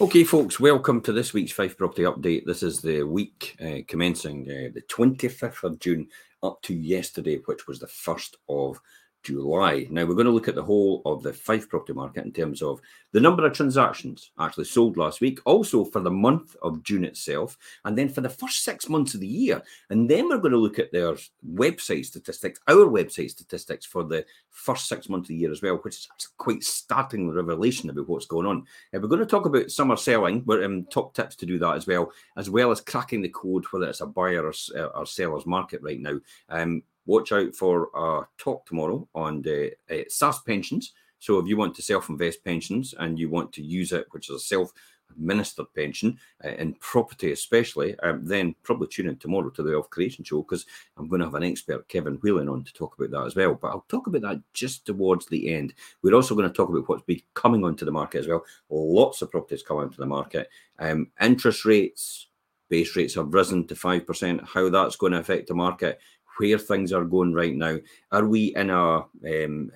Okay, folks, welcome to this week's Fife Property Update. This is the week uh, commencing uh, the 25th of June up to yesterday, which was the 1st of July. Now, we're going to look at the whole of the Fife property market in terms of the number of transactions actually sold last week, also for the month of June itself, and then for the first six months of the year. And then we're going to look at their website statistics, our website statistics for the first six months of the year as well, which is quite startling revelation about what's going on. And we're going to talk about summer selling, but um, top tips to do that as well, as well as cracking the code, whether it's a buyer or, uh, or seller's market right now. Um, watch out for our talk tomorrow on the uh, SSAS pensions. So if you want to self-invest pensions and you want to use it, which is a self-administered pension uh, in property especially, um, then probably tune in tomorrow to the Wealth Creation Show because I'm going to have an expert, Kevin Whelan, on to talk about that as well. But I'll talk about that just towards the end. We're also going to talk about what's been coming onto the market as well. Lots of properties coming onto the market. Um, interest rates, base rates have risen to 5%, how that's going to affect the market, where things are going right now. Are we in a um,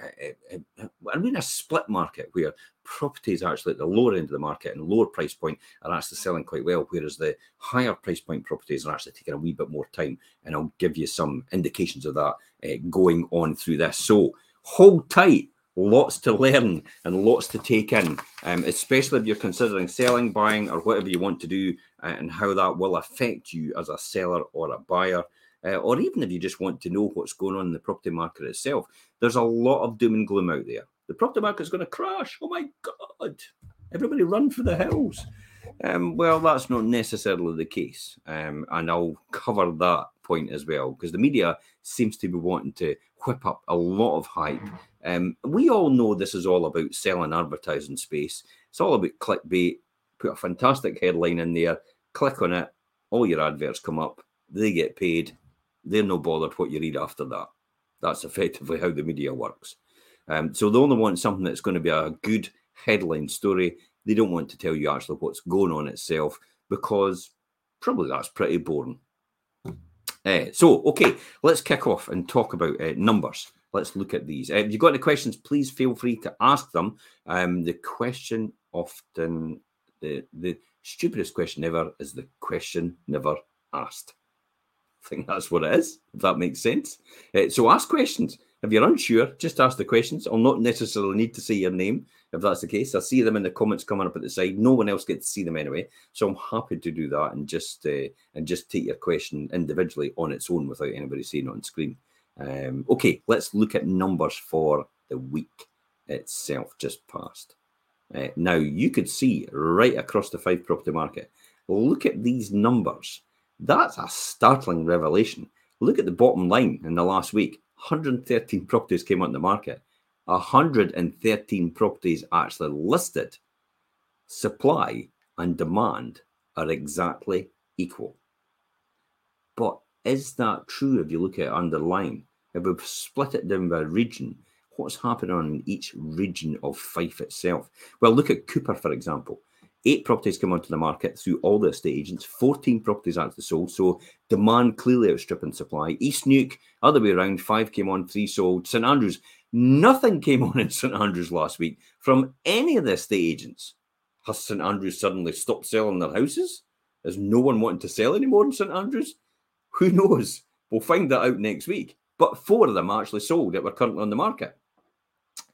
are we in a split market where properties actually at the lower end of the market and lower price point are actually selling quite well, whereas the higher price point properties are actually taking a wee bit more time? And I'll give you some indications of that uh, going on through this. So hold tight lots to learn and lots to take in, um, especially if you're considering selling, buying, or whatever you want to do, uh, and how that will affect you as a seller or a buyer uh, or even if you just want to know what's going on in the property market itself, there's a lot of doom and gloom out there. The property market is going to crash. Oh my God. Everybody run for the hills. Um, well, that's not necessarily the case. Um, and I'll cover that point as well because the media seems to be wanting to whip up a lot of hype. Um, we all know this is all about selling advertising space. It's all about clickbait. Put a fantastic headline in there, click on it, all your adverts come up, they get paid, they're no bothered what you read after that. That's effectively how the media works. Um, so they only want something that's going to be a good headline story. They don't want to tell you actually what's going on itself because probably that's pretty boring. Uh, so, okay, let's kick off and talk about uh, numbers. Let's look at these. Uh, if you've got any questions, please feel free to ask them. Um, the question often, the, the stupidest question ever is the question never asked. I think that's what it is, if that makes sense. Uh, so ask questions. If you're unsure, just ask the questions. I'll not necessarily need to say your name if that's the case. I see them in the comments coming up at the side. No one else gets to see them anyway, so I'm happy to do that and just uh, and just take your question individually on its own without anybody seeing on screen. Um, okay, let's look at numbers for the week itself just passed. Uh, now you could see right across the Fife property market. Look at these numbers that's a startling revelation. Look at the bottom line in the last week 113 properties came on the market, 113 properties actually listed. Supply and demand are exactly equal. But is that true if you look at underlying? If we've split it down by region, what's happening in each region of Fife itself? Well, look at Cupar, for example. Eight properties come onto the market through all the estate agents. 14 properties actually sold. So demand clearly outstripping supply. East Neuk, other way around, five came on, three sold. St Andrews, nothing came on in St Andrews last week from any of the estate agents. Has St Andrews suddenly stopped selling their houses? Is no one wanting to sell anymore in St Andrews? Who knows? We'll find that out next week. But four of them actually sold that were currently on the market.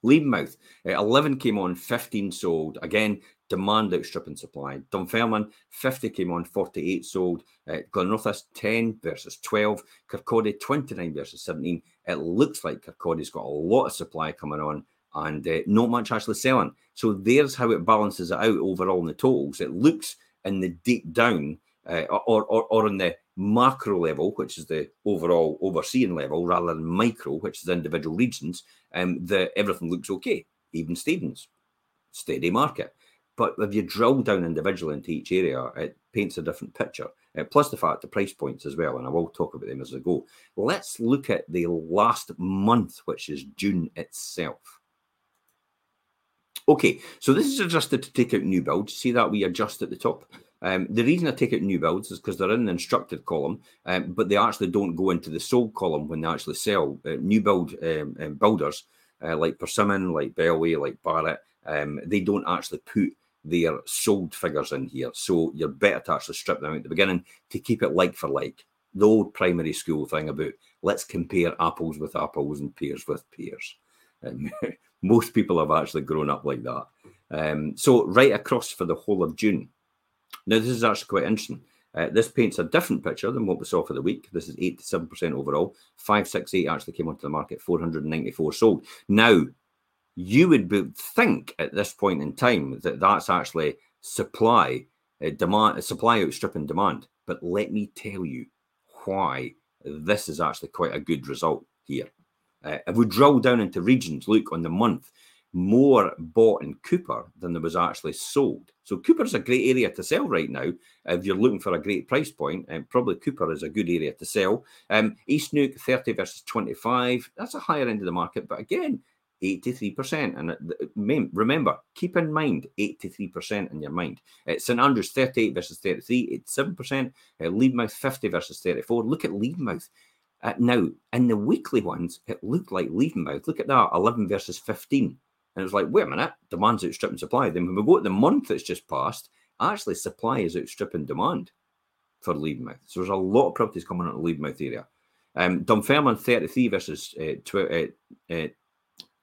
Levenmouth, uh, 11 came on, 15 sold. Again, demand outstripping supply. Dunfermline, 50 came on, 48 sold. Uh, Glenrothes, 10 versus 12. Kirkcaldy, 29 versus 17. It looks like Kirkcaldy's got a lot of supply coming on and uh, not much actually selling. So there's how it balances it out overall in the totals. It looks in the deep down uh, or, or, or in the macro level, which is the overall overseeing level, rather than micro, which is individual regions, um, that everything looks okay. Even Stevens, steady market. But if you drill down individually into each area, it paints a different picture. Uh, plus the fact the price points as well, and I will talk about them as I go. Let's look at the last month, which is June itself. Okay, so this is adjusted to take out new builds. See that we adjust at the top. Um, the reason I take out new builds is because they're in the instructed column, um, but they actually don't go into the sold column when they actually sell. Uh, new build um, um builders uh, like Persimmon, like Bellway, like Barratt, um, they don't actually put their sold figures in here. So you're better to actually strip them out at the beginning to keep it like for like. The old primary school thing about let's compare apples with apples and pears with pears. Um, most people have actually grown up like that. Um, so right across for the whole of June. Now this is actually quite interesting. Uh, this paints a different picture than what we saw for the week. This is 87% overall. 568 actually came onto the market, 494 sold. Now, you would think at this point in time that that's actually supply uh, demand supply outstripping demand but let me tell you why this is actually quite a good result here uh, if we drill down into regions look on the month more bought in Cupar than there was actually sold. So Cupar is a great area to sell right now. If you're looking for a great price point, and um, probably Cupar is a good area to sell. Um, East Neuk 30 versus 25. That's a higher end of the market, but again, 83%. And remember, keep in mind 83% in your mind. Uh, St Andrews 38 versus 33, 87%. Uh, Levenmouth 50 versus 34. Look at Levenmouth. Uh, now, in the weekly ones, it looked like Levenmouth. Look at that 11 versus 15. And it was like, wait a minute, demand's outstripping supply. Then when we go to the month that's just passed, actually supply is outstripping demand for Levenmouth. So there's a lot of properties coming out of the Levenmouth area. Um, Dunfermline 33 versus uh, tw- uh, uh,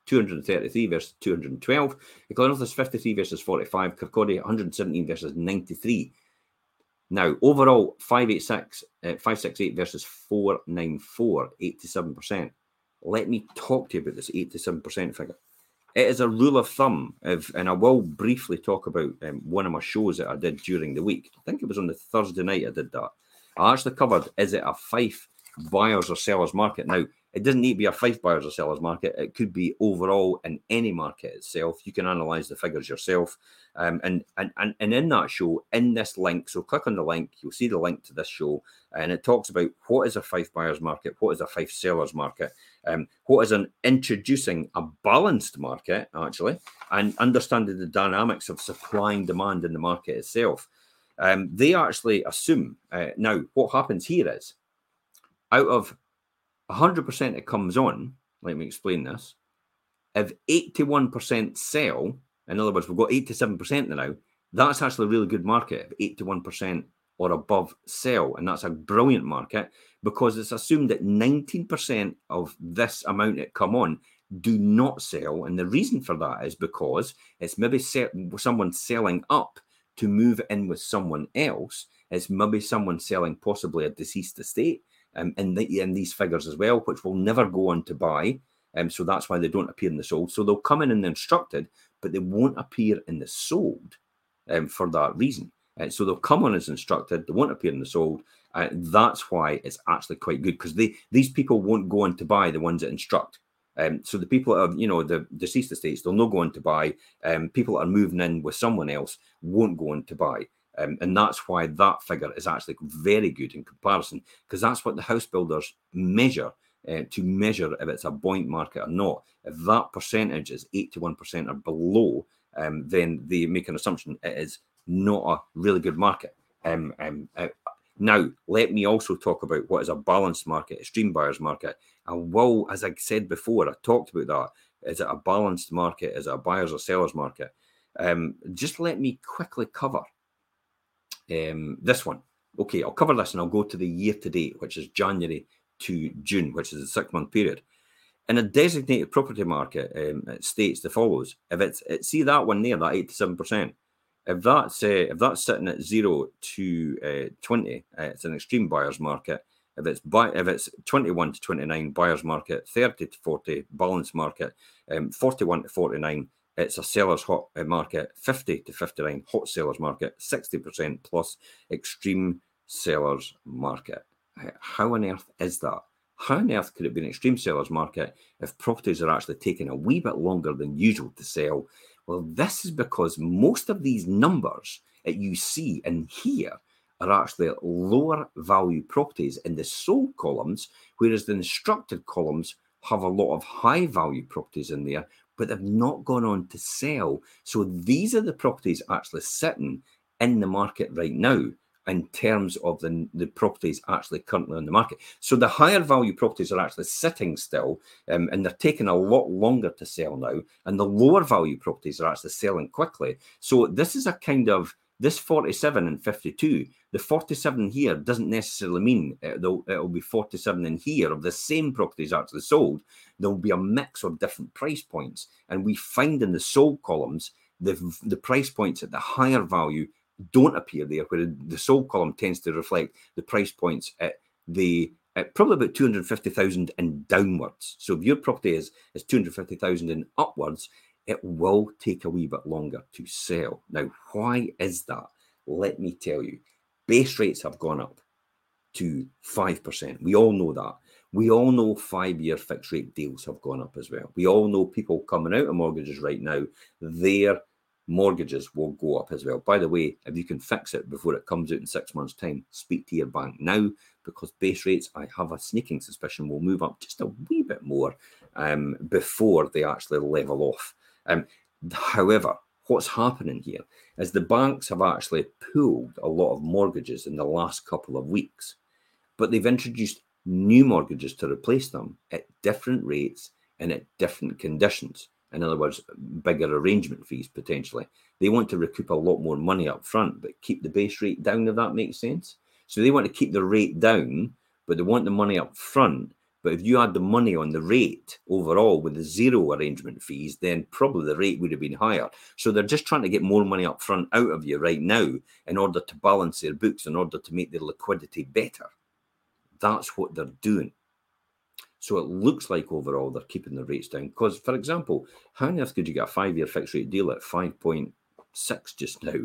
233 versus 212. Glenrothes 53 versus 45. Kirkcaldy 117 versus 93. Now, overall, 586, uh, 568 versus 494, 87%. Let me talk to you about this 87% figure. It is a rule of thumb, if, and I will briefly talk about um, one of my shows that I did during the week. I think it was on the Thursday night I did that. I actually covered is it a Fife buyers or sellers market? Now, it doesn't need to be a Fife buyers or sellers market. It could be overall in any market itself. You can analyze the figures yourself. Um, and, and, and, and in that show, in this link, so click on the link, you'll see the link to this show, and it talks about what is a Fife buyers market, what is a Fife sellers market, um, what is an introducing a balanced market, actually, and understanding the dynamics of supply and demand in the market itself. Um, they actually assume uh, now what happens here is out of 100% it comes on, let me explain this. If 81% sell, in other words, we've got 87% now, that's actually a really good market. If 81% or above sell, and that's a brilliant market because it's assumed that 19% of this amount that come on do not sell. And the reason for that is because it's maybe someone selling up to move in with someone else. It's maybe someone selling possibly a deceased estate um, in, the, in these figures as well, which will never go on to buy. Um, so that's why they don't appear in the sold. So they'll come in the instructed, but they won't appear in the sold um, for that reason. Uh, so they'll come on as instructed, they won't appear in the sold. Uh, that's why it's actually quite good because they these people won't go on to buy the ones that instruct. Um, so the people of you know the deceased estates, they'll not go on to buy. Um, people that are moving in with someone else won't go on to buy. Um, and that's why that figure is actually very good in comparison, because that's what the house builders measure uh, to measure if it's a buoyant market or not. If that percentage is 81% or below, um, then they make an assumption it is not a really good market. Um, um, uh, now, let me also talk about what is a balanced market, a stream buyers market. And well, as I said before, I talked about that. Is it a balanced market? Is it a buyers or sellers market? Um, just let me quickly cover um, this one. Okay, I'll cover this and I'll go to the year to date, which is January to June, which is a six month period. In a designated property market, um, it states the follows: if it's it, see that one there, that eighty-seven percent, if that's uh, if that's sitting at zero to uh, twenty, uh, it's an extreme buyers market. If it's buy, if it's twenty-one to twenty-nine buyers market, thirty to forty balance market, um, forty-one to forty-nine it's a seller's hot uh, market, 50 to 59 hot sellers market, 60% plus extreme sellers market. How on earth is that? How on earth could it be an extreme sellers market if properties are actually taking a wee bit longer than usual to sell? Well, this is because most of these numbers that you see and hear are actually lower value properties in the sold columns, whereas the instructed columns have a lot of high value properties in there but they've not gone on to sell. So these are the properties actually sitting in the market right now. in terms of the, the properties actually currently on the market. So the higher value properties are actually sitting still um, and they're taking a lot longer to sell now. And the lower value properties are actually selling quickly. So this is a kind of this 47 and 52, the 47 here doesn't necessarily mean uh, it'll, uh, it'll be 47 in here of the same properties actually sold. There'll be a mix of different price points. And we find in the sold columns, the, the price points at the higher value don't appear there, where the sold column tends to reflect the price points at the at probably about 250,000 and downwards. So if your property is, is 250,000 and upwards, it will take a wee bit longer to sell. Now, why is that? Let me tell you. Base rates have gone up to 5%. We all know that. We all know five year fixed rate deals have gone up as well. We all know people coming out of mortgages right now, their mortgages will go up as well. By the way, if you can fix it before it comes out in six months' time, speak to your bank now because base rates, I have a sneaking suspicion, will move up just a wee bit more um, before they actually level off. Um, however, what's happening here is the banks have actually pulled a lot of mortgages in the last couple of weeks, but they've introduced new mortgages to replace them at different rates and at different conditions. In other words, bigger arrangement fees potentially. They want to recoup a lot more money up front, but keep the base rate down, if that makes sense. So they want to keep the rate down, but they want the money up front but if you had the money on the rate overall with the zero arrangement fees, then probably the rate would have been higher. So they're just trying to get more money up front out of you right now in order to balance their books, in order to make their liquidity better. That's what they're doing. So it looks like overall they're keeping the rates down. Because, for example, how on earth could you get a five year fixed rate deal at 5.6 just now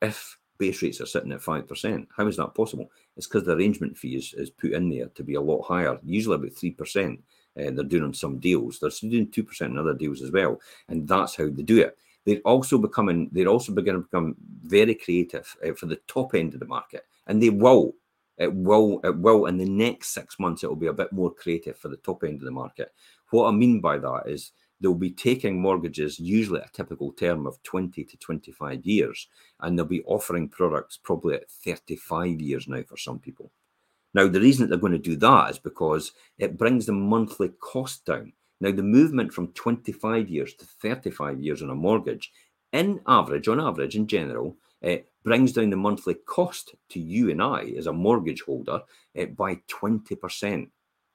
if base rates are sitting at 5%. How is that possible? It's because the arrangement fee is, is put in there to be a lot higher, usually about 3%. Uh, they're doing on some deals. They're still doing 2% in other deals as well. And that's how they do it. They're also becoming, they're also beginning to become very creative uh, for the top end of the market. And they will, it will, it will, in the next six months, it will be a bit more creative for the top end of the market. What I mean by that is they'll be taking mortgages, usually a typical term of 20 to 25 years, and they'll be offering products probably at 35 years now for some people. Now, the reason that they're going to do that is because it brings the monthly cost down. Now, the movement from 25 years to 35 years on a mortgage, in average, on average, in general, it brings down the monthly cost to you and I as a mortgage holder uh, by 20%.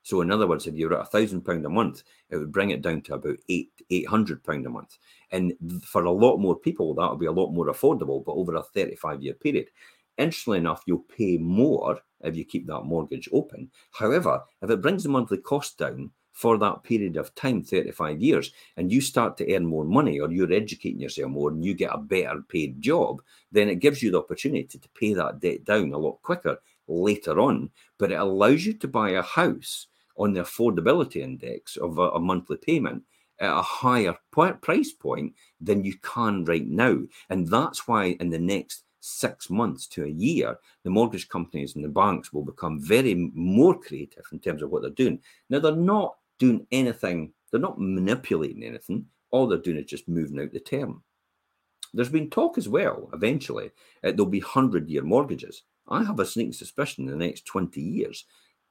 So in other words, if you're at a thousand pound a month, it would bring it down to about eight eight hundred pound a month. And for a lot more people, that would be a lot more affordable, but over a 35 year period. Interestingly enough, you'll pay more if you keep that mortgage open. However, if it brings the monthly cost down for that period of time, 35 years, and you start to earn more money or you're educating yourself more and you get a better paid job, then it gives you the opportunity to pay that debt down a lot quicker later on. But it allows you to buy a house on the affordability index of a, a monthly payment at a higher price point than you can right now. And that's why in the next six months to a year, the mortgage companies and the banks will become very more creative in terms of what they're doing. Now, they're not doing anything, they're not manipulating anything. All they're doing is just moving out the term. There's been talk as well, eventually, uh, there'll be 100 year mortgages. I have a sneaking suspicion in the next 20 years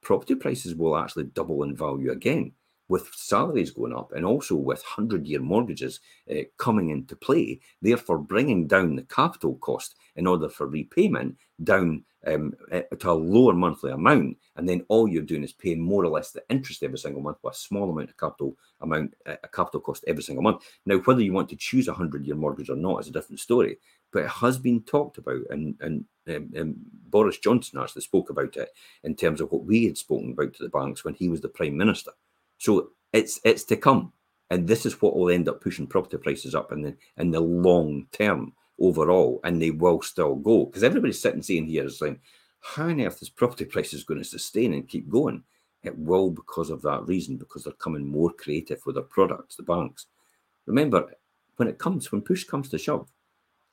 property prices will actually double in value again with salaries going up and also with 100 year mortgages uh, coming into play, therefore bringing down the capital cost in order for repayment down um, uh, to a lower monthly amount. And then all you're doing is paying more or less the interest every single month with a small amount of capital amount, uh, a capital cost every single month. Now, whether you want to choose a 100 year mortgage or not is a different story, but it has been talked about and, and um, um, Boris Johnson actually spoke about it in terms of what we had spoken about to the banks when he was the prime minister. So it's it's to come, and this is what will end up pushing property prices up in the in the long term overall, and they will still go because everybody's sitting saying here is saying, how on earth is property prices going to sustain and keep going? It will because of that reason, because they're coming more creative with their products, the banks. Remember, when it comes, when push comes to shove,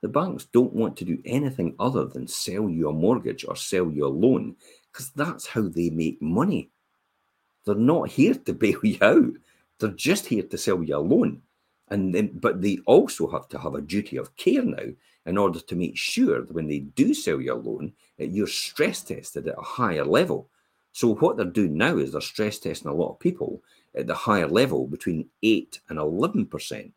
the banks don't want to do anything other than sell you a mortgage or sell you a loan because that's how they make money. They're not here to bail you out. They're just here to sell you a loan. And then, but they also have to have a duty of care now in order to make sure that when they do sell you a loan, that you're stress tested at a higher level. So what they're doing now is they're stress testing a lot of people at the higher level between 8 and 11%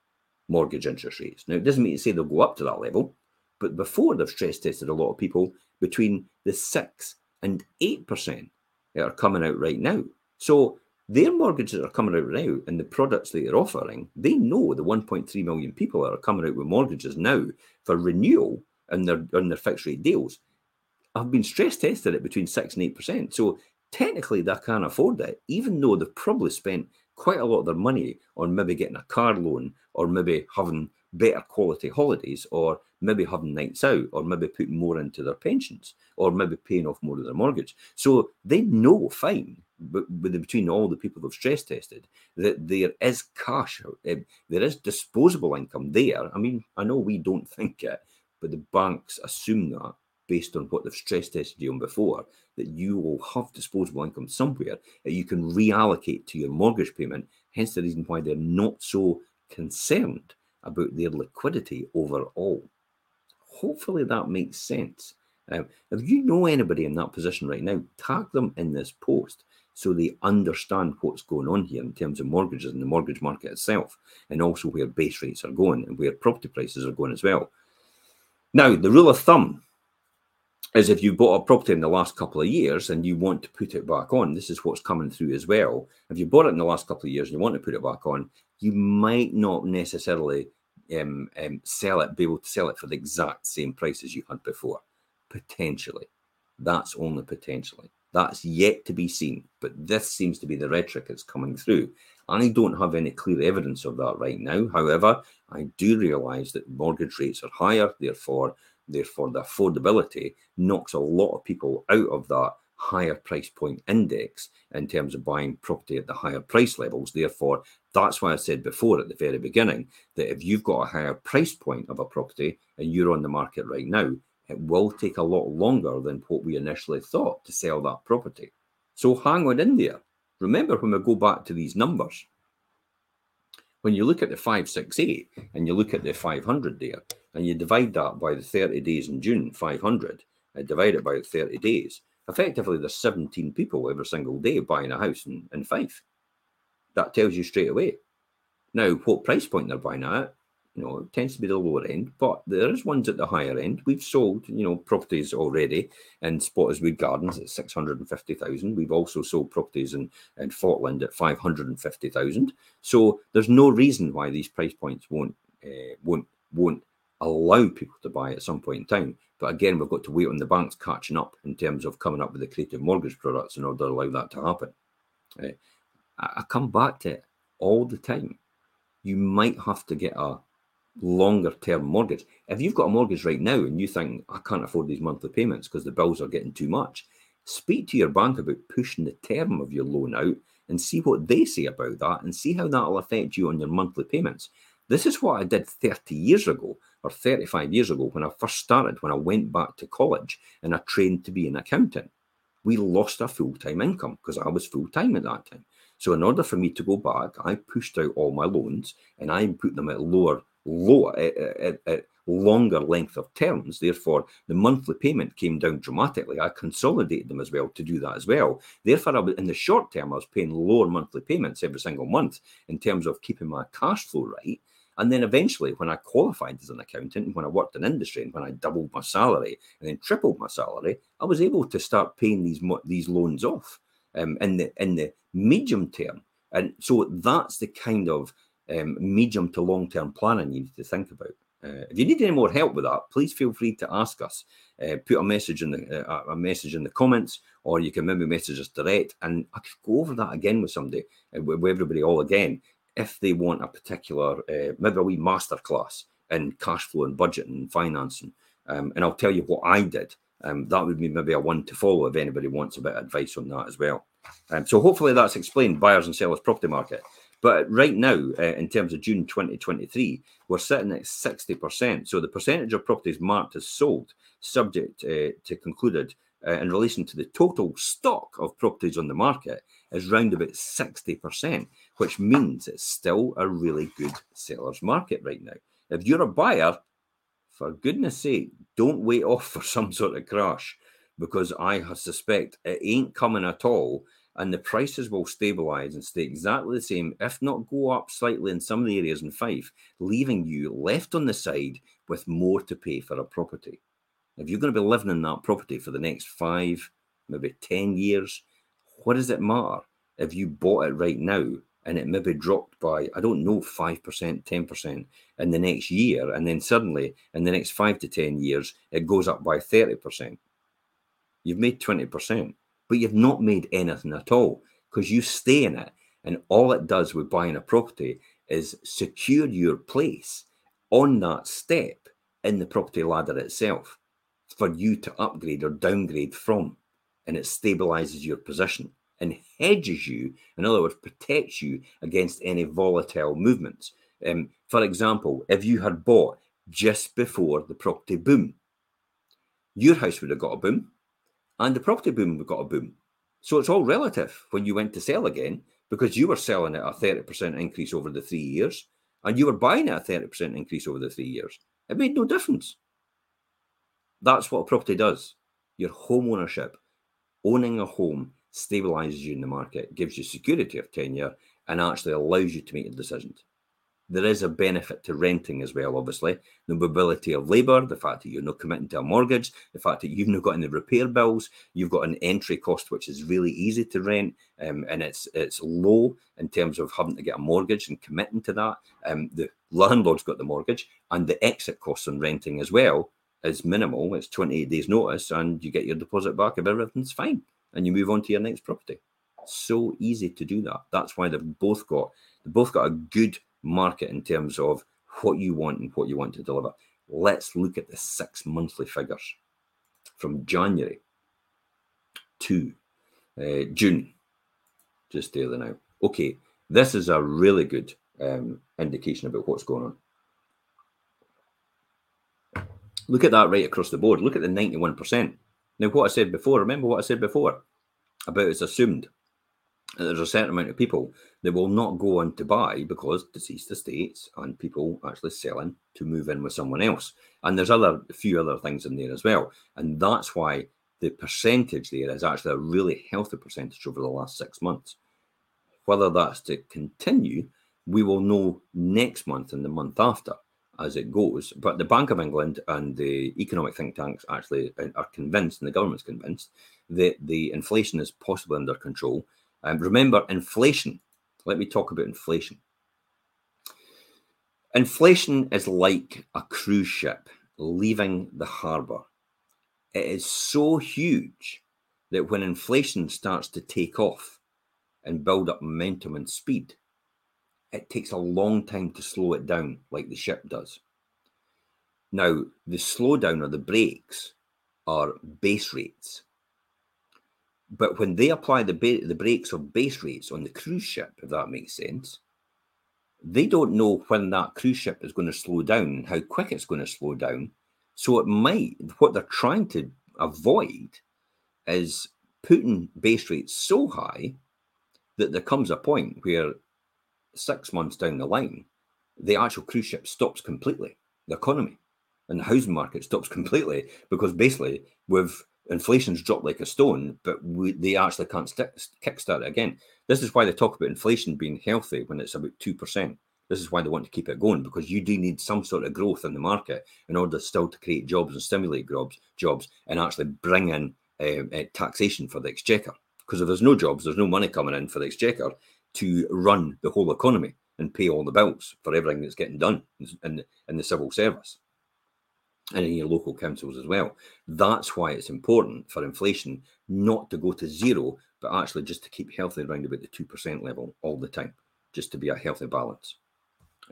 mortgage interest rates. Now, it doesn't mean to say they'll go up to that level, but before they've stress tested a lot of people between the 6 and 8% that are coming out right now. So their mortgages are coming out now and the products that they're offering, they know the 1.3 million people that are coming out with mortgages now for renewal and their on their fixed rate deals have been stress tested at between six and eight percent. So technically they can't afford it, even though they've probably spent quite a lot of their money on maybe getting a car loan or maybe having better quality holidays or maybe having nights out or maybe putting more into their pensions or maybe paying off more of their mortgage. So they know fine, but between all the people they've stress tested, that there is cash, eh, there is disposable income there. I mean, I know we don't think it, but the banks assume that based on what they've stress tested you on before, that you will have disposable income somewhere that you can reallocate to your mortgage payment. Hence the reason why they're not so concerned about their liquidity overall. Hopefully that makes sense. Um, if you know anybody in that position right now, tag them in this post so they understand what's going on here in terms of mortgages and the mortgage market itself, and also where base rates are going and where property prices are going as well. Now, the rule of thumb is if you bought a property in the last couple of years and you want to put it back on, this is what's coming through as well. If you bought it in the last couple of years and you want to put it back on, you might not necessarily um, um, sell it, be able to sell it for the exact same price as you had before. Potentially. That's only potentially. That's yet to be seen. But this seems to be the rhetoric that's coming through. I don't have any clear evidence of that right now. However, I do realize that mortgage rates are higher, therefore, Therefore, the affordability knocks a lot of people out of that higher price point index in terms of buying property at the higher price levels. Therefore, that's why I said before at the very beginning that if you've got a higher price point of a property and you're on the market right now, it will take a lot longer than what we initially thought to sell that property. So hang on in there. Remember when we go back to these numbers, when you look at the 568 and you look at the 500 there, and you divide that by the 30 days in June, 500, and divide it by 30 days, effectively there's 17 people every single day buying a house in, in Fife. That tells you straight away. Now, what price point they're buying at, you know, it tends to be the lower end, but there is ones at the higher end. We've sold, you know, properties already in Spottiswoode Gardens at 650,000. We've also sold properties in, in Falkland at 550,000. So there's no reason why these price points won't uh, won't won't allow people to buy at some point in time. But again, we've got to wait on the banks catching up in terms of coming up with the creative mortgage products in order to allow that to happen. Uh, I come back to it all the time. You might have to get a longer term mortgage. If you've got a mortgage right now and you think, I can't afford these monthly payments because the bills are getting too much, speak to your bank about pushing the term of your loan out and see what they say about that and see how that will affect you on your monthly payments. This is what I did 30 years ago or 35 years ago when I first started, when I went back to college and I trained to be an accountant. We lost our full time income because I was full time at that time. So, in order for me to go back, I pushed out all my loans and I put them at lower, lower, at, at, at longer length of terms. Therefore, the monthly payment came down dramatically. I consolidated them as well to do that as well. Therefore, I was, in the short term, I was paying lower monthly payments every single month in terms of keeping my cash flow right. And then eventually, when I qualified as an accountant, when I worked in industry, and when I doubled my salary and then tripled my salary, I was able to start paying these these loans off um, in the in the medium term. And so that's the kind of um, medium to long term planning you need to think about. Uh, if you need any more help with that, please feel free to ask us. Uh, put a message in the uh, a message in the comments, or you can maybe message us direct, and I could go over that again with somebody, uh, with everybody all again, if they want a particular, uh, maybe a wee masterclass in cash flow and budget and financing. Um, and I'll tell you what I did. Um, that would be maybe a one to follow if anybody wants a bit of advice on that as well. Um, so hopefully that's explained buyers and sellers property market. But right now, uh, in terms of June 2023, we're sitting at 60%. So the percentage of properties marked as sold, subject uh, to concluded uh, in relation to the total stock of properties on the market, is round about 60% which means it's still a really good seller's market right now. If you're a buyer, for goodness sake, don't wait off for some sort of crash because I suspect it ain't coming at all. And the prices will stabilize and stay exactly the same, if not go up slightly in some of the areas in Fife, leaving you left on the side with more to pay for a property. If you're going to be living in that property for the next five, maybe 10 years, what does it matter if you bought it right now and it maybe dropped by, I don't know, 5%, 10% in the next year. And then suddenly in the next five to 10 years, it goes up by 30%. You've made 20%, but you've not made anything at all because you stay in it. And all it does with buying a property is secure your place on that step in the property ladder itself for you to upgrade or downgrade from. And it stabilizes your position and hedges you, in other words, protects you against any volatile movements. Um, for example, if you had bought just before the property boom, your house would have got a boom and the property boom would have got a boom. So it's all relative when you went to sell again because you were selling at a 30% increase over the three years and you were buying at a 30% increase over the three years. It made no difference. That's what a property does. Your home ownership, owning a home, stabilizes you in the market, gives you security of tenure, and actually allows you to make your decisions. There is a benefit to renting as well, obviously. The mobility of labour, the fact that you're not committing to a mortgage, the fact that you've not got any repair bills, you've got an entry cost which is really easy to rent, um, and it's it's low in terms of having to get a mortgage and committing to that. Um, the landlord's got the mortgage, and the exit costs on renting as well is minimal. It's 28 days notice, and you get your deposit back if everything's fine, and you move on to your next property. So easy to do that. That's why they've both got they've both got a good market in terms of what you want and what you want to deliver. Let's look at the six monthly figures from January to uh, June. Just there now. Okay, this is a really good um, indication about what's going on. Look at that right across the board. Look at the 91%. Now, what I said before, remember what I said before about it's assumed that there's a certain amount of people that will not go on to buy because deceased estates and people actually selling to move in with someone else. And there's other a few other things in there as well. And that's why the percentage there is actually a really healthy percentage over the last six months. Whether that's to continue, we will know next month and the month after as it goes. But the Bank of England and the economic think tanks actually are convinced, and the government's convinced, that the inflation is possibly under control. And um, remember, inflation, let me talk about inflation. Inflation is like a cruise ship leaving the harbour. It is so huge that when inflation starts to take off and build up momentum and speed, it takes a long time to slow it down like the ship does. Now, the slowdown or the brakes are base rates. But when they apply the, ba- the brakes or base rates on the cruise ship, if that makes sense, they don't know when that cruise ship is going to slow down how quick it's going to slow down. So it might, what they're trying to avoid is putting base rates so high that there comes a point where six months down the line, the actual cruise ship stops completely, the economy and the housing market stops completely because basically with inflation's dropped like a stone, but we, they actually can't st- kickstart it again. This is why they talk about inflation being healthy when it's about 2%. This is why they want to keep it going because you do need some sort of growth in the market in order still to create jobs and stimulate jobs, jobs and actually bring in uh, uh, taxation for the exchequer. Because if there's no jobs, there's no money coming in for the exchequer to run the whole economy and pay all the bills for everything that's getting done in, in the civil service and in your local councils as well. That's why it's important for inflation not to go to zero, but actually just to keep healthy around about the 2% level all the time, just to be a healthy balance.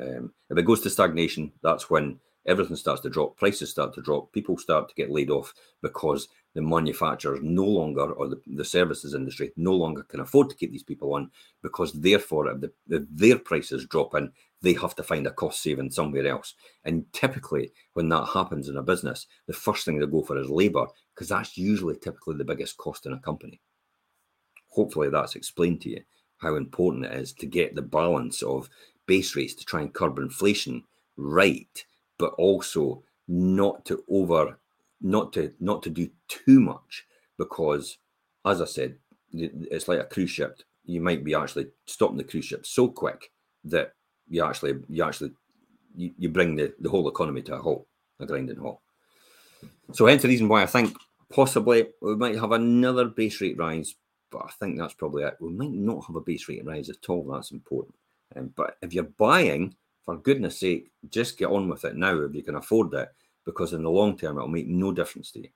Um, if it goes to stagnation, that's when everything starts to drop, prices start to drop, people start to get laid off because the manufacturers no longer, or the, the services industry no longer can afford to keep these people on because therefore, if, the, if their prices drop in, they have to find a cost saving somewhere else. And typically, when that happens in a business, the first thing they go for is labor because that's usually typically the biggest cost in a company. Hopefully, that's explained to you how important it is to get the balance of base rates to try and curb inflation right, but also not to over not to not to do too much because, as I said, it's like a cruise ship. You might be actually stopping the cruise ship so quick that you actually you actually you, you bring the, the whole economy to a halt, a grinding halt. So hence the reason why I think possibly we might have another base rate rise, but I think that's probably it. We might not have a base rate rise at all. That's important. Um, but if you're buying, for goodness sake, just get on with it now if you can afford it, because in the long term it'll make no difference to you.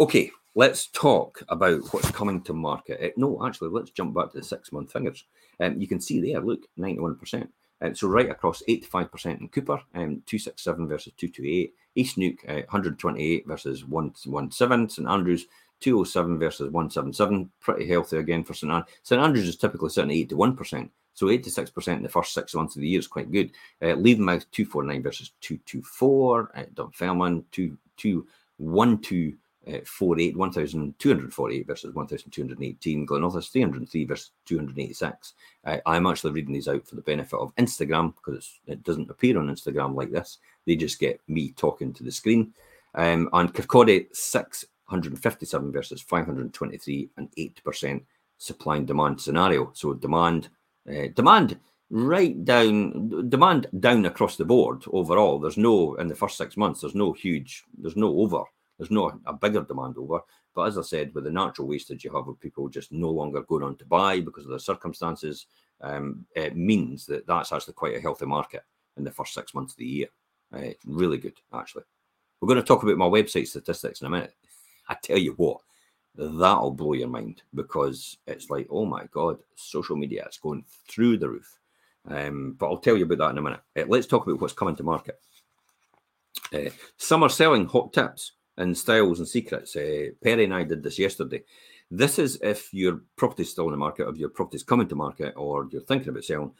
Okay, let's talk about what's coming to market. Uh, no, actually, let's jump back to the six month figures. Um, you can see there, look, 91%. Uh, so right across 85% in Cupar, um, 267 versus 228. East Neuk, uh, 128 versus 117. St Andrews, 207 versus 177. Pretty healthy again for St Andrews. St Andrews is typically sitting at 81%. So 86% in the first six months of the year is quite good. Uh, Levenmouth 249 versus 224. Uh, Dunfermline 2212 uh, 48, 1,248 versus 1,218. Glenrothes 303 versus 286. Uh, I'm actually reading these out for the benefit of Instagram because it doesn't appear on Instagram like this. They just get me talking to the screen. Um, and Kirkcaldy 657 versus 523 and 8% supply and demand scenario. So demand, uh, demand right down, demand down across the board overall. There's no, in the first six months, there's no huge, there's no over there's not a bigger demand over. But as I said, with the natural wastage you have of people just no longer going on to buy because of their circumstances, um, it means that that's actually quite a healthy market in the first six months of the year. Uh, it's really good, actually. We're going to talk about my website statistics in a minute. I tell you what, that'll blow your mind because it's like, oh my God, social media is going through the roof. Um, but I'll tell you about that in a minute. Uh, let's talk about what's coming to market. Uh, summer selling hot tips and styles and secrets. Uh, Perry and I did this yesterday. This is if your property's still in the market, if your property's coming to market, or you're thinking about selling.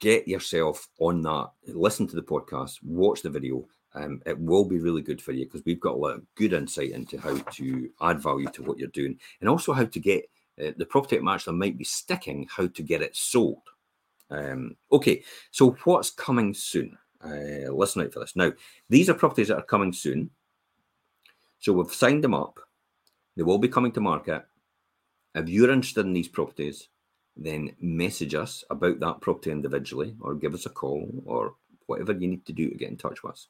Get yourself on that. Listen to the podcast. Watch the video. Um, it will be really good for you because we've got a lot of good insight into how to add value to what you're doing, and also how to get uh, the property match that might be sticking. How to get it sold. Um, okay, so what's coming soon? Uh, listen out for this. Now, these are properties that are coming soon. So we've signed them up. They will be coming to market. If you're interested in these properties, then message us about that property individually or give us a call or whatever you need to do to get in touch with us.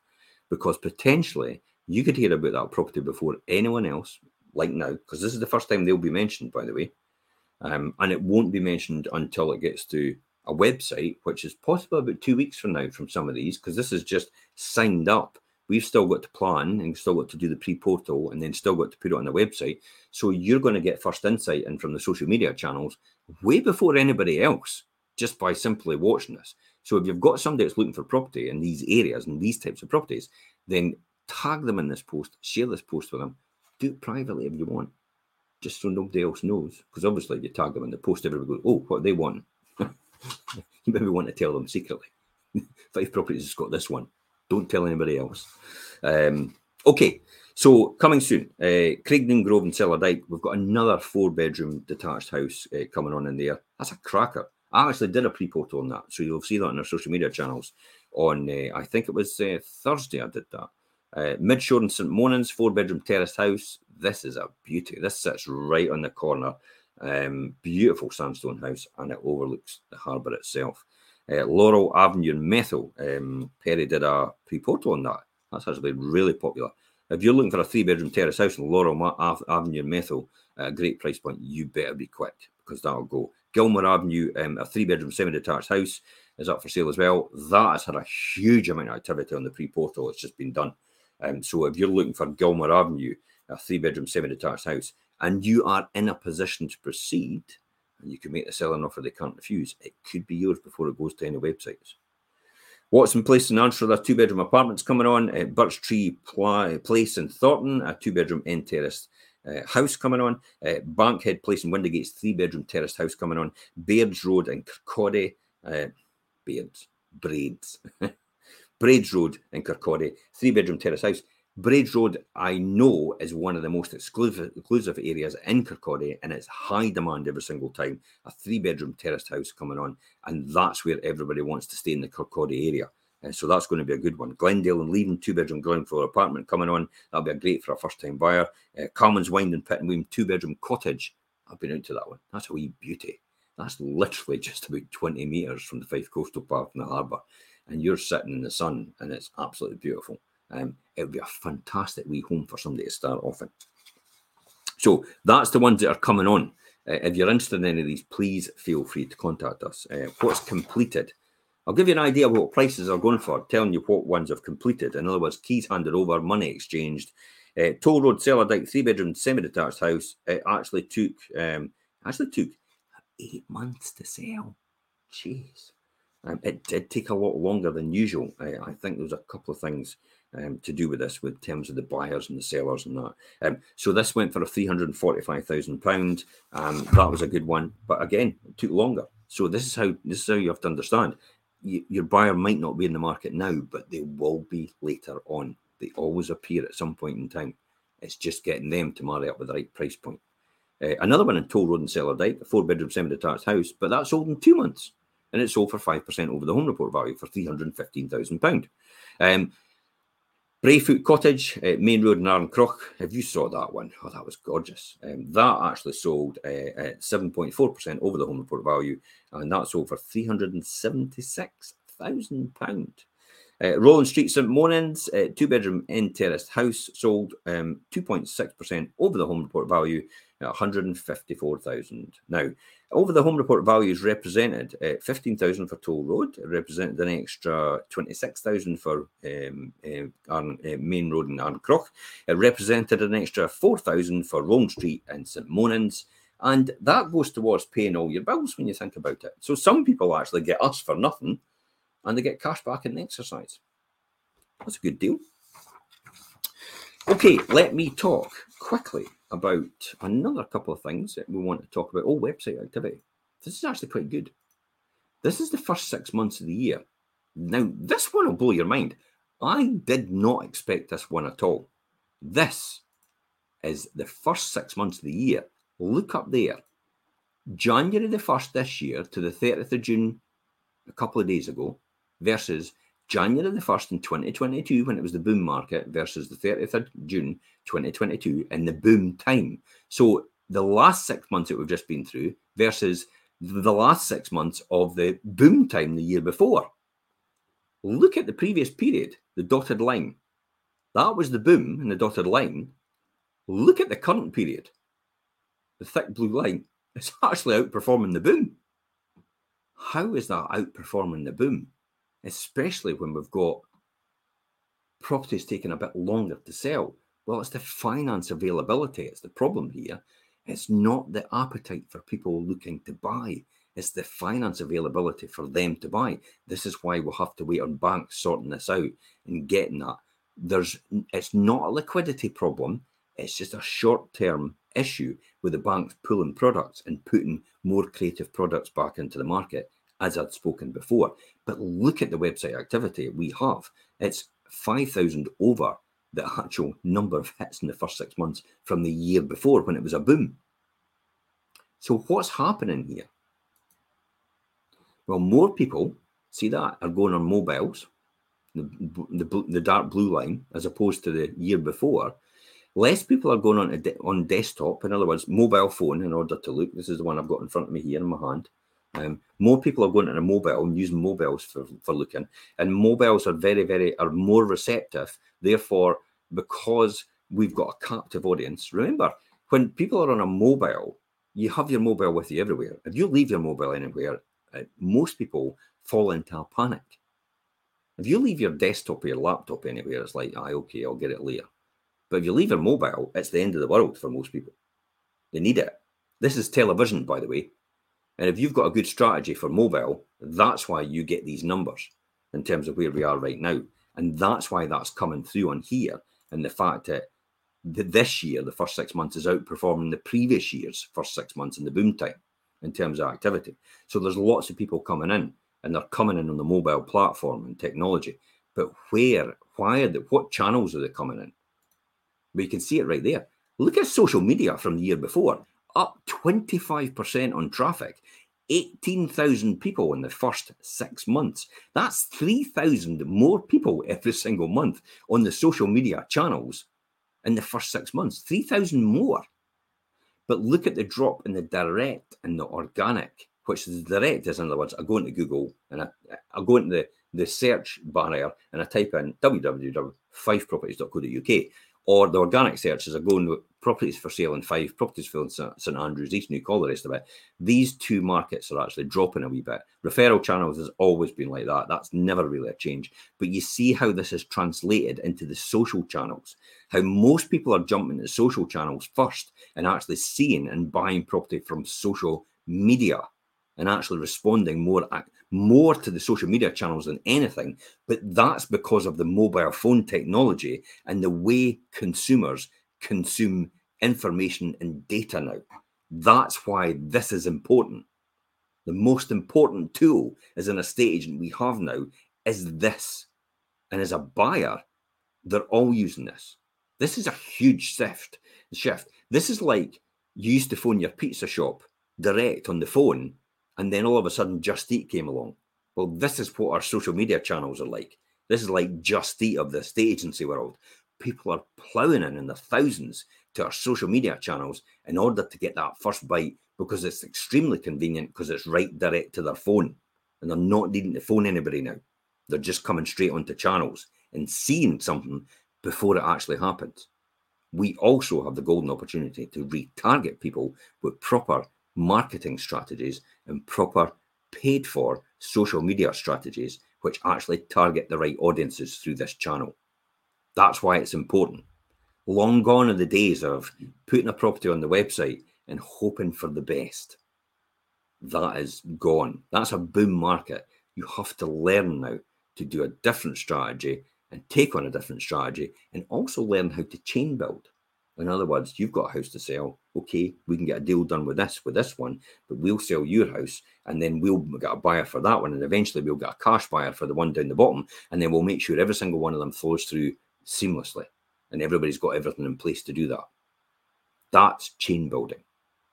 Because potentially you could hear about that property before anyone else, like now, because this is the first time they'll be mentioned, by the way. Um, and it won't be mentioned until it gets to a website, which is possibly about two weeks from now from some of these, because this is just signed up We've still got to plan and still got to do the pre-portal and then still got to put it on the website. So you're going to get first insight in from the social media channels way before anybody else, just by simply watching this. So if you've got somebody that's looking for property in these areas and these types of properties, then tag them in this post, share this post with them, do it privately if you want, just so nobody else knows. Because obviously, if you tag them in the post, everybody goes, "Oh, what they want." you maybe want to tell them secretly. Fife Properties has got this one. Don't tell anybody else. Um, okay, so coming soon, uh, Craignoon Grove and Dyke. We've got another four bedroom detached house uh, coming on in there. That's a cracker. I actually did a pre portal on that, so you'll see that on our social media channels. On uh, I think it was uh, Thursday I did that. Uh, Midshore and St Monans, four bedroom terraced house. This is a beauty. This sits right on the corner. Um, beautiful sandstone house, and it overlooks the harbour itself. Uh, Laurel Avenue in Methil. Um, Perry did a pre-portal on that. That's actually really popular. If you're looking for a three-bedroom terrace house in Laurel Avenue in Methil at a great price point, you better be quick because that'll go. Gilmore Avenue, um, a three-bedroom semi-detached house, is up for sale as well. That has had a huge amount of activity on the pre-portal. It's just been done. Um, so if you're looking for Gilmore Avenue, a three-bedroom semi-detached house, and you are in a position to proceed, and you can make the seller an offer they can't refuse, it could be yours before it goes to any websites. What's in place in answer there's two bedroom apartments coming on at Birch Tree Pl- Place in Thornton, a two bedroom end terrace uh, house coming on. Uh, Bankhead Place in Windygates, three bedroom terraced house coming on. Beards Road in Kirkcaldy, uh, Beards, Braids, Braids Road in Kirkcaldy, three bedroom terrace house. Braids Road, I know, is one of the most exclusive, exclusive areas in Kirkcaldy, and it's high demand every single time. A three bedroom terraced house coming on, and that's where everybody wants to stay in the Kirkcaldy area. Uh, so that's going to be a good one. Glendale and Leven, two bedroom ground floor apartment coming on. That'll be a great for a first time buyer. Uh, Carmen's Wind and Pittenweem, two bedroom cottage. I've been out to that one. That's a wee beauty. That's literally just about 20 metres from the Fife Coastal Park in the harbour. And you're sitting in the sun and it's absolutely beautiful. Um, it would be a fantastic wee home for somebody to start off in. So that's the ones that are coming on. Uh, if you're interested in any of these, please feel free to contact us. Uh, what's completed? I'll give you an idea of what prices are going for, telling you what ones have completed. In other words, keys handed over, money exchanged. Uh, Toll Road, Cellardyke, three bedroom, semi detached house. It actually took um, actually took eight months to sell. Jeez, um, it did take a lot longer than usual. I think there was a couple of things um, to do with this, with terms of the buyers and the sellers and that. Um, so this went for a three hundred and forty-five thousand pound. Um, that was a good one, but again, it took longer. So this is how this is how you have to understand. You, your buyer might not be in the market now, but they will be later on. They always appear at some point in time. It's just getting them to marry up with the right price point. Uh, another one in Toll Road and Cellardyke, a four bedroom semi detached house, but that sold in two months and it sold for 5% over the home report value for £315,000. Um, Brayfoot Cottage, uh, Main Road in Arncroach. Have you saw that one? Oh, that was gorgeous. Um, that actually sold uh, at 7.4% over the home report value, and that sold for £376,000. Uh, Street, St. Monans, uh, two bedroom end terraced house, sold um, 2.6% over the home report value at 154,000. Now, over the home report values represented uh, 15,000 for Toll Road, represented an extra 26,000 for um, uh, uh, Main Road and Arncroach, it represented an extra 4,000 for Roland Street and St. Monans. And that goes towards paying all your bills when you think about it. So some people actually get us for nothing and they get cash back in the exercise. That's a good deal. Okay, let me talk quickly about another couple of things that we want to talk about. Oh, website activity. This is actually quite good. This is the first six months of the year. Now, this one will blow your mind. I did not expect this one at all. This is the first six months of the year. Look up there. January the 1st this year to the 30th of June, a couple of days ago, versus January the 1st in 2022, when it was the boom market, versus the 30th of June 2022 in the boom time. So the last six months that we've just been through versus the last six months of the boom time the year before. Look at the previous period, the dotted line. That was the boom in the dotted line. Look at the current period. The thick blue line is actually outperforming the boom. How is that outperforming the boom? Especially when we've got properties taking a bit longer to sell. Well, it's the finance availability. It's the problem here. It's not the appetite for people looking to buy. It's the finance availability for them to buy. This is why we'll have to wait on banks sorting this out and getting that. There's it's not a liquidity problem. It's just a short-term issue with the banks pulling products and putting more creative products back into the market as I'd spoken before. But look at the website activity we have. It's 5,000 over the actual number of hits in the first six months from the year before when it was a boom. So, what's happening here? Well, more people, see that, are going on mobiles, the, the, the dark blue line, as opposed to the year before. Less people are going on, de- on desktop, in other words, mobile phone, in order to look. This is the one I've got in front of me here in my hand. Um, more people are going to a mobile and using mobiles for, for looking, and mobiles are very, very are more receptive. Therefore, because we've got a captive audience, remember when people are on a mobile, you have your mobile with you everywhere. If you leave your mobile anywhere, uh, most people fall into a panic. If you leave your desktop or your laptop anywhere, it's like, ah, okay, I'll get it later. But if you leave your mobile, it's the end of the world for most people. They need it. This is television, by the way. And if you've got a good strategy for mobile, that's why you get these numbers in terms of where we are right now. And that's why that's coming through on here. And the fact that this year, the first six months, is outperforming the previous year's first six months in the boom time in terms of activity. So there's lots of people coming in and they're coming in on the mobile platform and technology. But where, why are they, what channels are they coming in? We can see it right there. Look at social media from the year before up 25% on traffic, 18,000 people in the first six months. That's 3,000 more people every single month on the social media channels in the first six months. 3,000 more. But look at the drop in the direct and the organic, which the direct, is in other words, I go into Google and I, I go into the, the search barrier and I type in www.fifeproperties.co.uk or the organic searches are going with properties for sale in Fife, properties for sale in St Andrews, East Neuk, all the rest of it. These two markets are actually dropping a wee bit. Referral channels has always been like that. That's never really a change. But you see how this is translated into the social channels, how most people are jumping to social channels first and actually seeing and buying property from social media and actually responding more more to the social media channels than anything. But that's because of the mobile phone technology and the way consumers consume information and data now. That's why this is important. The most important tool as an estate agent we have now is this. And as a buyer, they're all using this. This is a huge shift. Shift. This is like you used to phone your pizza shop direct on the phone, and then all of a sudden Just Eat came along. Well, this is what our social media channels are like. This is like Just Eat of the state agency world. People are plowing in in the thousands to our social media channels in order to get that first bite because it's extremely convenient because it's right direct to their phone and they're not needing to phone anybody now. They're just coming straight onto channels and seeing something before it actually happens. We also have the golden opportunity to retarget people with proper marketing strategies and proper paid for social media strategies which actually target the right audiences through this channel. That's why it's important. Long gone are the days of putting a property on the website and hoping for the best. That is gone. That's a boom market. You have to learn now to do a different strategy and take on a different strategy and also learn how to chain build. In other words, you've got a house to sell. Okay, we can get a deal done with this, with this one, but we'll sell your house and then we'll get a buyer for that one. And eventually we'll get a cash buyer for the one down the bottom. And then we'll make sure every single one of them flows through seamlessly. And everybody's got everything in place to do that. That's chain building.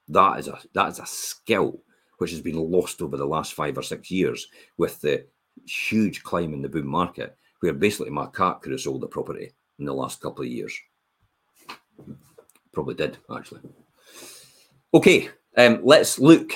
That is a that is a skill which has been lost over the last five or six years with the huge climb in the boom market, where basically my cat could have sold the property in the last couple of years. Probably did, actually. Okay, um, let's look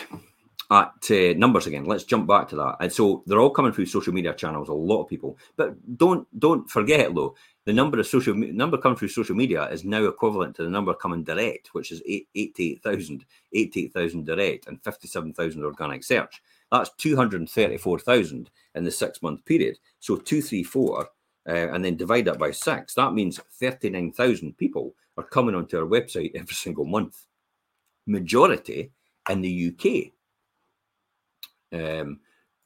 at uh, numbers again. Let's jump back to that. And so they're all coming through social media channels. A lot of people, but don't don't forget though the number of social number coming through social media is now equivalent to the number coming direct, which is 88,000, 88,000 direct and 57,000 organic search. That's 234,000 in the six month period. So 234 uh, and then divide that by six. That means 39,000 people are coming onto our website every single month. Majority in the UK. Um,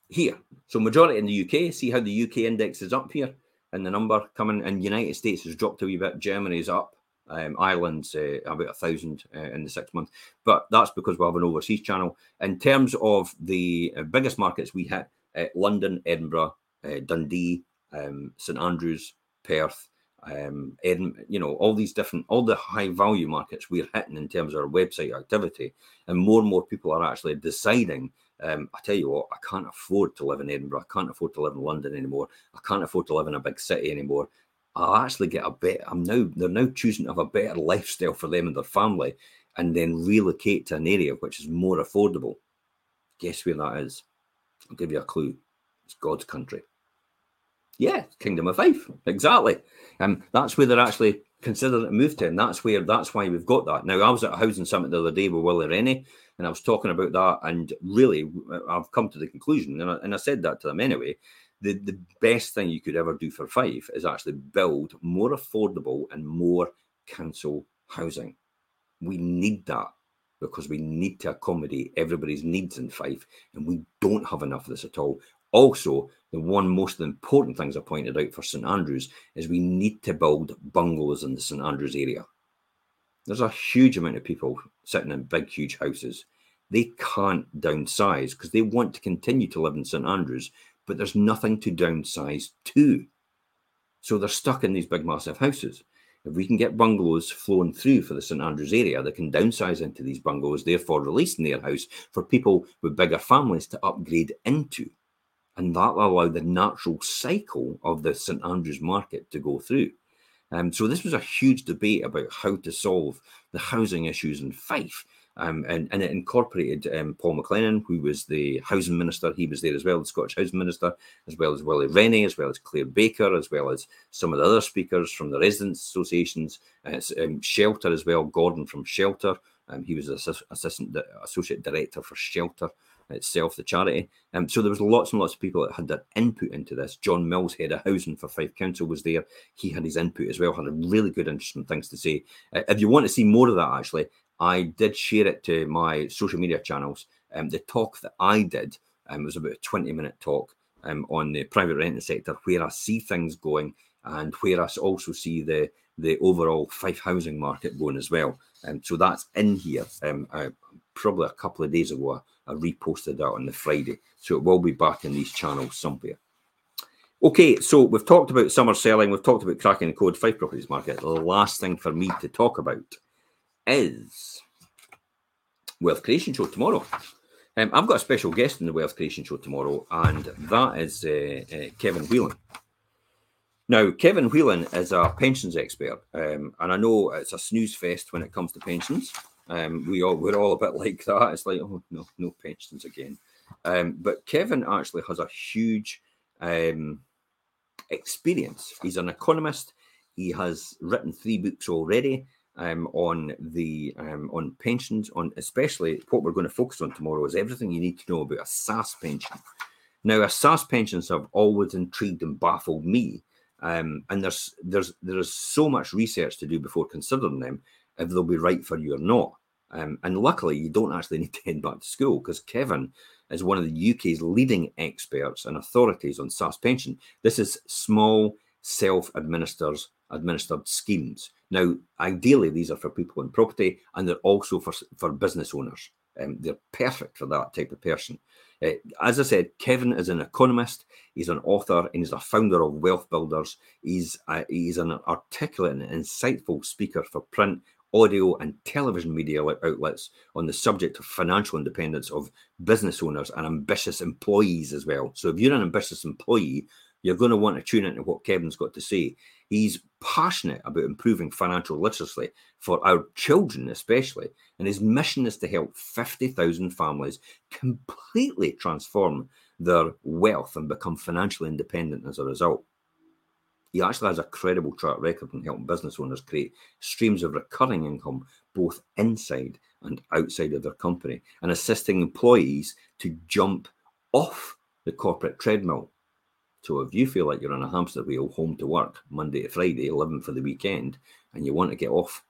here. So majority in the UK. See how the UK index is up here, and the number coming in United States has dropped a wee bit. Germany's up. Um, Ireland's uh, about a thousand uh, in the six months, but that's because we have an overseas channel. In terms of the uh, biggest markets, we hit uh, London, Edinburgh, uh, Dundee, um, St Andrews, Perth, um, Edinburgh, you know, all these different, all the high value markets we're hitting in terms of our website activity. And more and more people are actually deciding, um, I tell you what, I can't afford to live in Edinburgh. I can't afford to live in London anymore. I can't afford to live in a big city anymore. I'll actually get a bit, I'm now, they're now choosing to have a better lifestyle for them and their family and then relocate to an area which is more affordable. Guess where that is? I'll give you a clue. It's God's country. Yeah, Kingdom of Fife, exactly. And um, that's where they're actually considering a move to, and that's where that's why we've got that. Now, I was at a housing summit the other day with Willie Rennie, and I was talking about that, and really, uh, I've come to the conclusion, and I, and I said that to them anyway. The, the best thing you could ever do for Fife is actually build more affordable and more council housing. We need that because we need to accommodate everybody's needs in Fife, and we don't have enough of this at all. Also, the one most important things I pointed out for St Andrews is we need to build bungalows in the St Andrews area. There's a huge amount of people sitting in big, huge houses. They can't downsize because they want to continue to live in St Andrews, but there's nothing to downsize to. So they're stuck in these big, massive houses. If we can get bungalows flowing through for the St Andrews area, they can downsize into these bungalows, therefore releasing their house for people with bigger families to upgrade into. And that will allow the natural cycle of the St Andrews market to go through. Um, so this was a huge debate about how to solve the housing issues in Fife. Um, and, and it incorporated um, Paul McLennan, who was the housing minister. He was there as well, the Scottish housing minister, as well as Willie Rennie, as well as Claire Baker, as well as some of the other speakers from the residents' associations, uh, um, Shelter as well, Gordon from Shelter. Um, he was assistant associate director for Shelter itself, the charity. Um, so there was lots and lots of people that had their input into this. John Mills, head of housing for Fife Council, was there. He had his input as well, had a really good, interesting things to say. Uh, if you want to see more of that, actually, I did share it to my social media channels. Um, the talk that I did um, was about a 20 minute talk um, on the private renting sector, where I see things going and where I also see the the overall Fife housing market going as well. And um, so that's in here. Um, I, probably a couple of days ago, I, reposted that on the Friday. So it will be back in these channels somewhere. Okay, so we've talked about summer selling, we've talked about cracking the code Fife properties market. The last thing for me to talk about is Wealth Creation Show tomorrow. Um, I've got a special guest in the Wealth Creation Show tomorrow, and that is uh, uh, Kevin Whelan. Now, Kevin Whelan is a pensions expert, um, and I know it's a snooze fest when it comes to pensions. Um, we all we're all a bit like that. It's like, oh no, no pensions again. Um, but Kevin actually has a huge um, experience. He's an economist. He has written three books already um, on the um, on pensions, on especially what we're going to focus on tomorrow is everything you need to know about a SSAS pension. Now, a SSAS pensions have always intrigued and baffled me, um, and there's there's there is so much research to do before considering them if they'll be right for you or not. Um, and luckily, you don't actually need to head back to school because Kevin is one of the UK's leading experts and authorities on SSAS pension. This is small self-administered administered schemes. Now, ideally, these are for people in property and they're also for, for business owners. Um, they're perfect for that type of person. Uh, as I said, Kevin is an economist, he's an author, and he's a founder of Wealth Builders. He's, uh, he's an articulate and insightful speaker for print, audio, and television media outlets on the subject of financial independence of business owners and ambitious employees as well. So, if you're an ambitious employee, you're going to want to tune into what Kevin's got to say. He's passionate about improving financial literacy for our children, especially, and his mission is to help 50,000 families completely transform their wealth and become financially independent as a result. He actually has a credible track record in helping business owners create streams of recurring income both inside and outside of their company and assisting employees to jump off the corporate treadmill so if you feel like you're on a hamster wheel home to work Monday to Friday, living for the weekend, and you want to get off,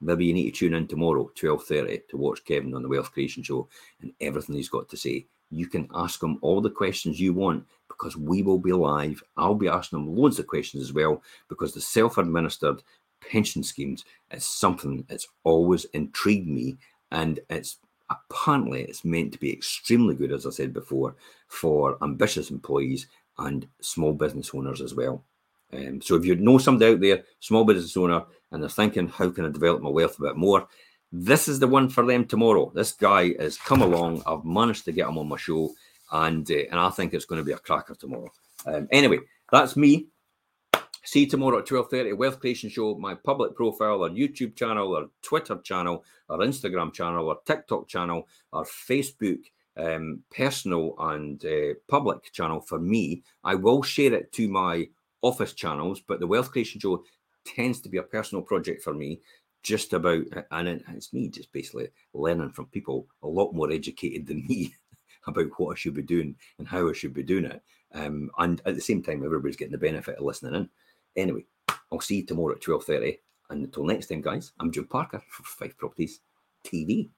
maybe you need to tune in tomorrow, 12.30, to watch Kevin on the Wealth Creation Show and everything he's got to say. You can ask him all the questions you want because we will be live. I'll be asking them loads of questions as well because the self-administered pension schemes is something that's always intrigued me and it's apparently it's meant to be extremely good as i said before for ambitious employees and small business owners as well. Um, so if you know somebody out there, small business owner, and they're thinking, how can I develop my wealth a bit more? This is the one for them tomorrow. This guy has come along. I've managed to get him on my show, and uh, and I think it's going to be a cracker tomorrow. Um, anyway, that's me. See you tomorrow at 12.30, Wealth Creation Show, my public profile, our YouTube channel, our Twitter channel, our Instagram channel, our TikTok channel, our Facebook, um, personal and uh, public channel for me. I will share it to my office channels, but the Wealth Creation Show tends to be a personal project for me. Just about, and it's me just basically learning from people a lot more educated than me about what I should be doing and how I should be doing it. Um, and at the same time, everybody's getting the benefit of listening in. Anyway, I'll see you tomorrow at twelve thirty. And until next time, guys, I'm Jim Parker for Fife Properties TV.